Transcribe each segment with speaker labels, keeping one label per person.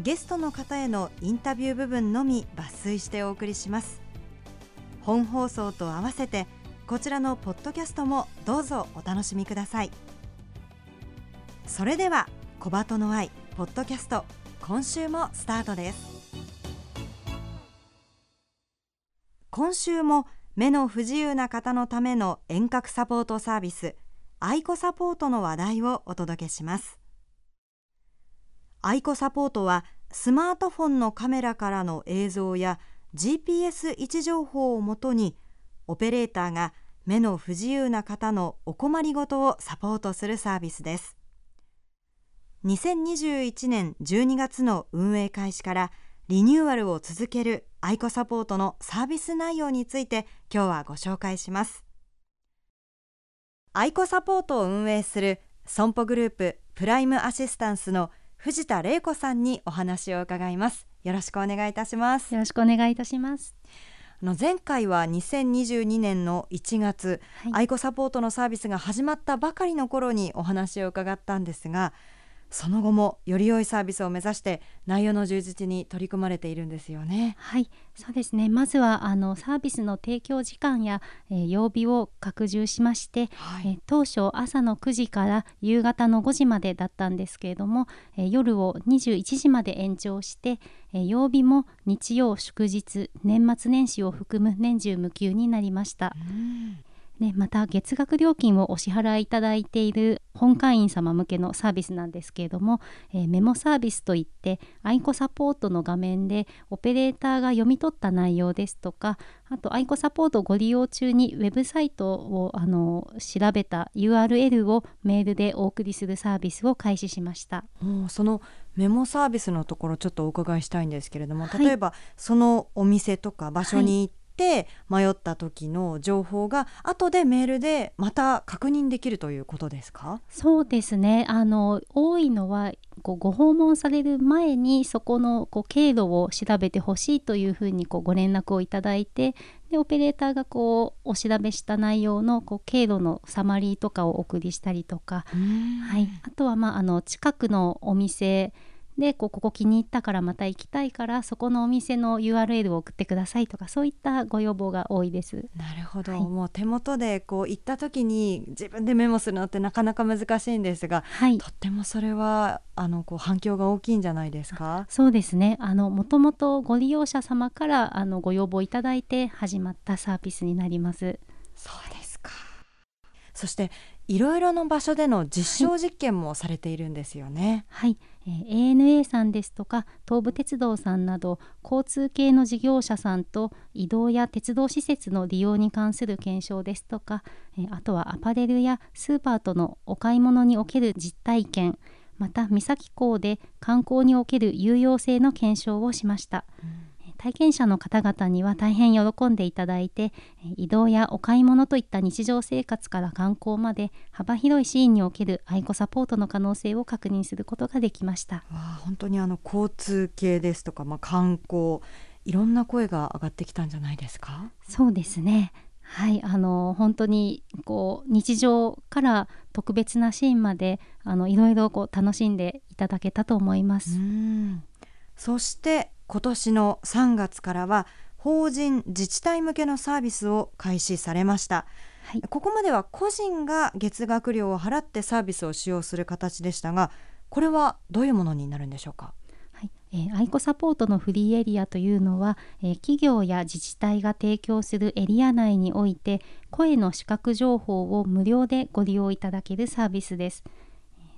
Speaker 1: ゲストの方へのインタビュー部分のみ抜粋してお送りします。本放送と合わせてこちらのポッドキャストもどうぞお楽しみください。それでは小鳩の愛ポッドキャスト今週もスタートです。今週も目の不自由な方のための遠隔サポートサービスアイコサポートの話題をお届けします。アイコサポートはスマートフォンのカメラからの映像や GPS 位置情報をもとにオペレーターが目の不自由な方のお困りごとをサポートするサービスです。2021年12月の運営開始からリニューアルを続けるアイコサポートのサービス内容について今日はご紹介します。アイコサポートを運営する損保グループプライムアシスタンスの藤田玲子さんにお話を伺います。よろしくお願いいたします。
Speaker 2: よろしくお願いいたします。
Speaker 1: あの前回は2022年の1月、はい、アイコサポートのサービスが始まったばかりの頃にお話を伺ったんですがその後もより良いサービスを目指して内容の充実に取り組まれているんですよね。
Speaker 2: はいそうですねまずはあのサービスの提供時間や、えー、曜日を拡充しまして、はい、えー、当初朝の9時から夕方の5時までだったんですけれども、えー、夜を21時まで延長して、えー、曜日も日曜祝日年末年始を含む年中無休になりました。ね、また月額料金をお支払いいただいている本会員様向けのサービスなんですけれども、えー、メモサービスといってアイコサポートの画面でオペレーターが読み取った内容ですとかあとアイコサポートをご利用中にウェブサイトをあの調べた URL をメールでお送りするサービスを開始しました。
Speaker 1: そのメモサービスのところちょっとお伺いしたいんですけれども例えば、はい、そのお店とか場所に行って、はいって迷った時の情報が後でメールでまた確認できるということですか？
Speaker 2: そうですね。あの多いのはこうご訪問される前にそこのこう経路を調べてほしいというふうにこうご連絡をいただいてでオペレーターがこうお調べした内容のこう経路のサマリーとかをお送りしたりとか、はい、あとは、まあ、あの近くのお店でこうここ気に入ったからまた行きたいからそこのお店の URL を送ってくださいとかそういったご要望が多いです。
Speaker 1: なるほど、はい、もう手元でこう行った時に自分でメモするのってなかなか難しいんですが、はい、とってもそれはあのこう反響が大きいんじゃないですか？
Speaker 2: そうですね。あのもともとご利用者様からあのご要望いただいて始まったサービスになります。
Speaker 1: そうですか。そしていろいろな場所での実証実験もされているんですよね。
Speaker 2: はい、はいえ ANA さんですとか東武鉄道さんなど交通系の事業者さんと移動や鉄道施設の利用に関する検証ですとか、えあとはアパレルやスーパーとのお買い物における実体験また三崎港で観光における有用性の検証をしました。うん体験者の方々には大変喜んでいただいて移動やお買い物といった日常生活から観光まで幅広いシーンにおける愛子サポートの可能性を確認することができました。
Speaker 1: わ本当にあの交通系ですとか、まあ、観光いろんな声が上がってきたんじゃないですか？
Speaker 2: そうですね。はいあの本当にこう日常から特別なシーンまであのいろいろこう楽しんでいただけたと思います。
Speaker 1: そして今年の3月からは法人自治体向けのサービスを開始されました、はい、ここまでは個人が月額料を払ってサービスを使用する形でしたがこれはどういうものになるんでしょうか？
Speaker 2: はい、えー、アイコサポートのフリーエリアというのは、えー、企業や自治体が提供するエリア内において声の視覚情報を無料でご利用いただけるサービスです。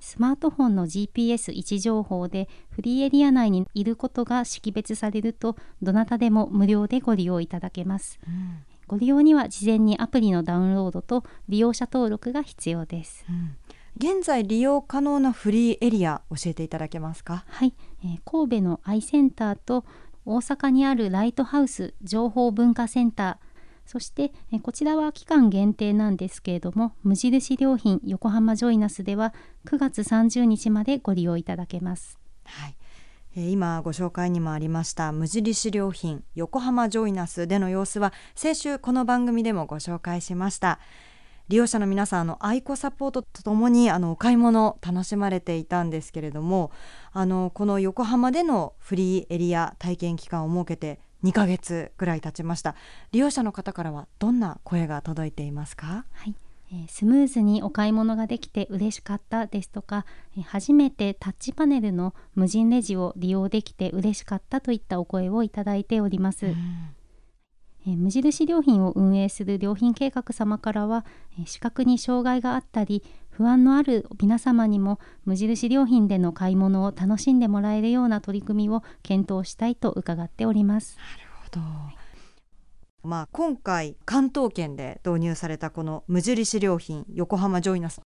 Speaker 2: スマートフォンの GPS 位置情報でフリーエリア内にいることが識別されるとどなたでも無料でご利用いただけます、うん、ご利用には事前にアプリのダウンロードと利用者登録が必要です、うん。
Speaker 1: 現在利用可能なフリーエリア教えていただけますか？
Speaker 2: はい、えー、神戸のアイセンターと大阪にあるライトハウス情報文化センターそしてえこちらは期間限定なんですけれども無印良品横浜ジョイナスでは9月30日までご利用いただけます。
Speaker 1: はい今ご紹介にもありました無印良品横浜ジョイナスでの様子は先週この番組でもご紹介しました利用者の皆さんの愛子サポートとともにあのお買い物楽しまれていたんですけれどもあのこの横浜でのフリーエリア体験期間を設けて2ヶ月ぐらい経ちました。利用者の方からはどんな声が届いていますか？
Speaker 2: はい。えスムーズにお買い物ができて嬉しかったですとか、え初めてタッチパネルの無人レジを利用できて嬉しかったといったお声をいただいております。うん。え無印良品を運営する良品計画様からは、え視覚に障害があったり不安のある皆様にも無印良品での買い物を楽しんでもらえるような取り組みを検討したいと伺っております。
Speaker 1: なるほど、まあ、今回関東圏で導入されたこの無印良品横浜ジョイナス。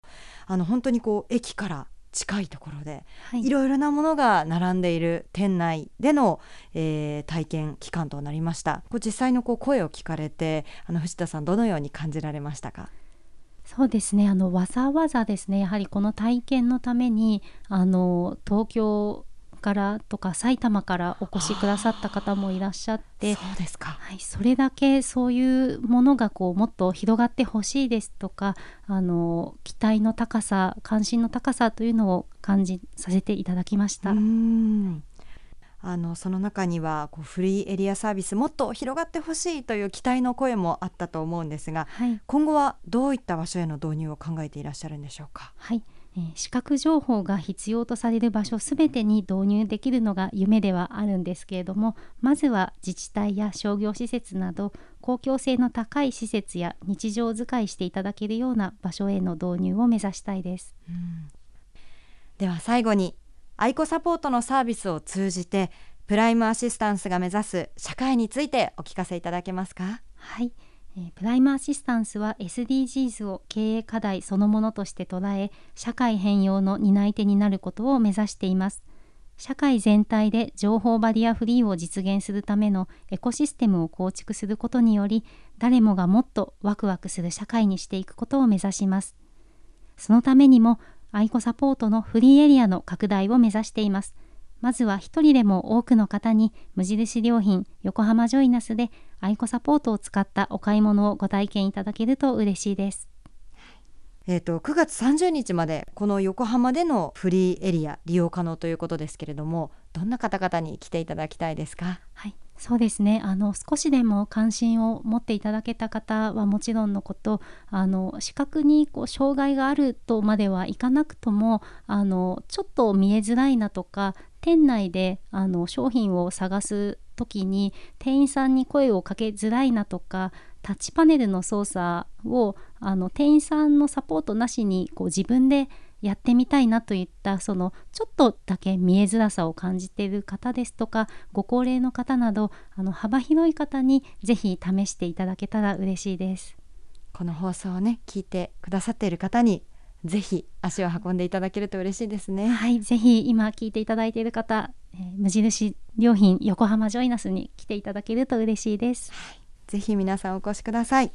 Speaker 1: あの本当にこう駅から近いところで、はい、いろいろなものが並んでいる店内での、えー、体験期間となりました。こう実際のこう声を聞かれてあの藤田さんどのように感じられましたか？
Speaker 2: そうですね。あのわざわざですねやはりこの体験のためにあの東京からとか埼玉からお越しくださった方もいらっしゃって
Speaker 1: そうですか、
Speaker 2: はい、それだけそういうものがこうもっと広がってほしいですとかあの期待の高さ関心の高さというのを感じさせていただきました。
Speaker 1: あのその中にはこうフリーエリアサービスもっと広がってほしいという期待の声もあったと思うんですが、はい、今後はどういった場所への導入を考えていらっしゃるんでしょうか？
Speaker 2: はい。視覚情報が必要とされる場所すべてに導入できるのが夢ではあるんですけれどもまずは自治体や商業施設など公共性の高い施設や日常使いしていただけるような場所への導入を目指したいです、うん、
Speaker 1: では最後にアイコサポートのサービスを通じてプライムアシスタンスが目指す社会についてお聞かせいただけますか？
Speaker 2: はい。プライムアシスタンスは SDGs を経営課題そのものとして捉え社会変容の担い手になることを目指しています。社会全体で情報バリアフリーを実現するためのエコシステムを構築することにより誰もがもっとワクワクする社会にしていくことを目指します。そのためにもアイコサポートのフリーエリアの拡大を目指していますまずは一人でも多くの方に無印良品横浜ジョイナスでアイコサポートを使ったお買い物をご体験いただけると嬉しいです。
Speaker 1: えーと、9月30日までこの横浜でのフリーエリア利用可能ということですけれどもどんな方々に来ていただきたいですか？
Speaker 2: はいそうですね。あの少しでも関心を持っていただけた方はもちろんのことあの視覚にこう障害があるとまではいかなくともあのちょっと見えづらいなとか店内であの商品を探す時に店員さんに声をかけづらいなとかタッチパネルの操作をあの店員さんのサポートなしにこう自分でやってみたいなといったそのちょっとだけ見えづらさを感じている方ですとかご高齢の方などあの幅広い方にぜひ試していただけたら嬉しいです。
Speaker 1: この放送をね聞いてくださっている方にぜひ足を運んでいただけると嬉しいですね。
Speaker 2: はいぜひ今聞いていただいている方、えー、無印良品横浜ジョイナスに来ていただけると嬉しいです、はい、
Speaker 1: ぜひ皆さんお越しください。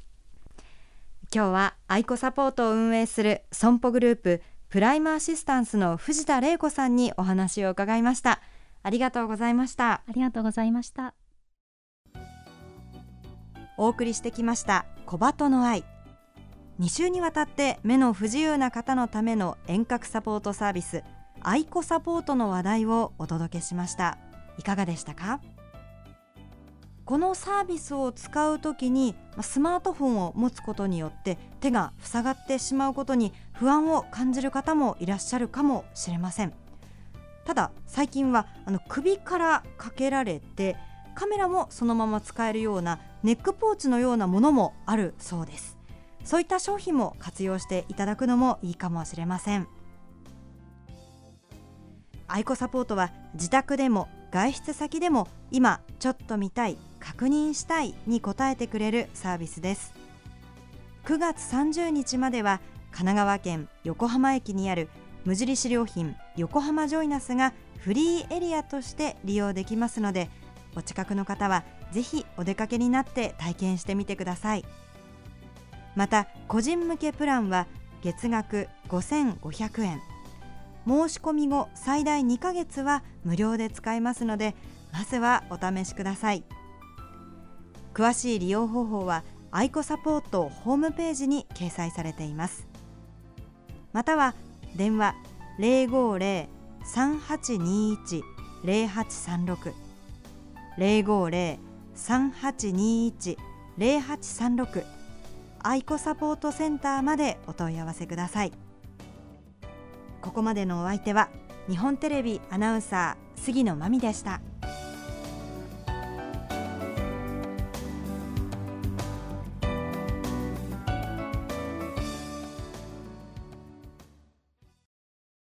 Speaker 1: 今日はアイコサポートを運営する損保グループプライムアシスタンスの藤田玲子さんにお話を伺いました。ありがとうございました。
Speaker 2: ありがとうございました。
Speaker 1: お送りしてきました小鳩の愛。2週にわたって目の不自由な方のための遠隔サポートサービスアイコサポートの話題をお届けしました。いかがでしたか？このサービスを使うときにスマートフォンを持つことによって手が塞がってしまうことに不安を感じる方もいらっしゃるかもしれません。ただ最近はあの首からかけられてカメラもそのまま使えるようなネックポーチのようなものもあるそうです。そういった商品も活用していただくのもいいかもしれません。アイコサポートは自宅でも外出先でも今ちょっと見たい確認したいに答えてくれるサービスです。9月30日までは神奈川県横浜駅にある無印良品横浜ジョイナスがフリーエリアとして利用できますのでお近くの方はぜひお出かけになって体験してみてください。また個人向けプランは月額5500円。申し込み後最大2ヶ月は無料で使えますのでまずはお試しください。詳しい利用方法はアイコサポートホームページに掲載されています。または電話050-3821-0836 050-3821-0836アイコサポートセンターまでお問い合わせください。ここまでのお相手は日本テレビアナウンサー杉野真美でした。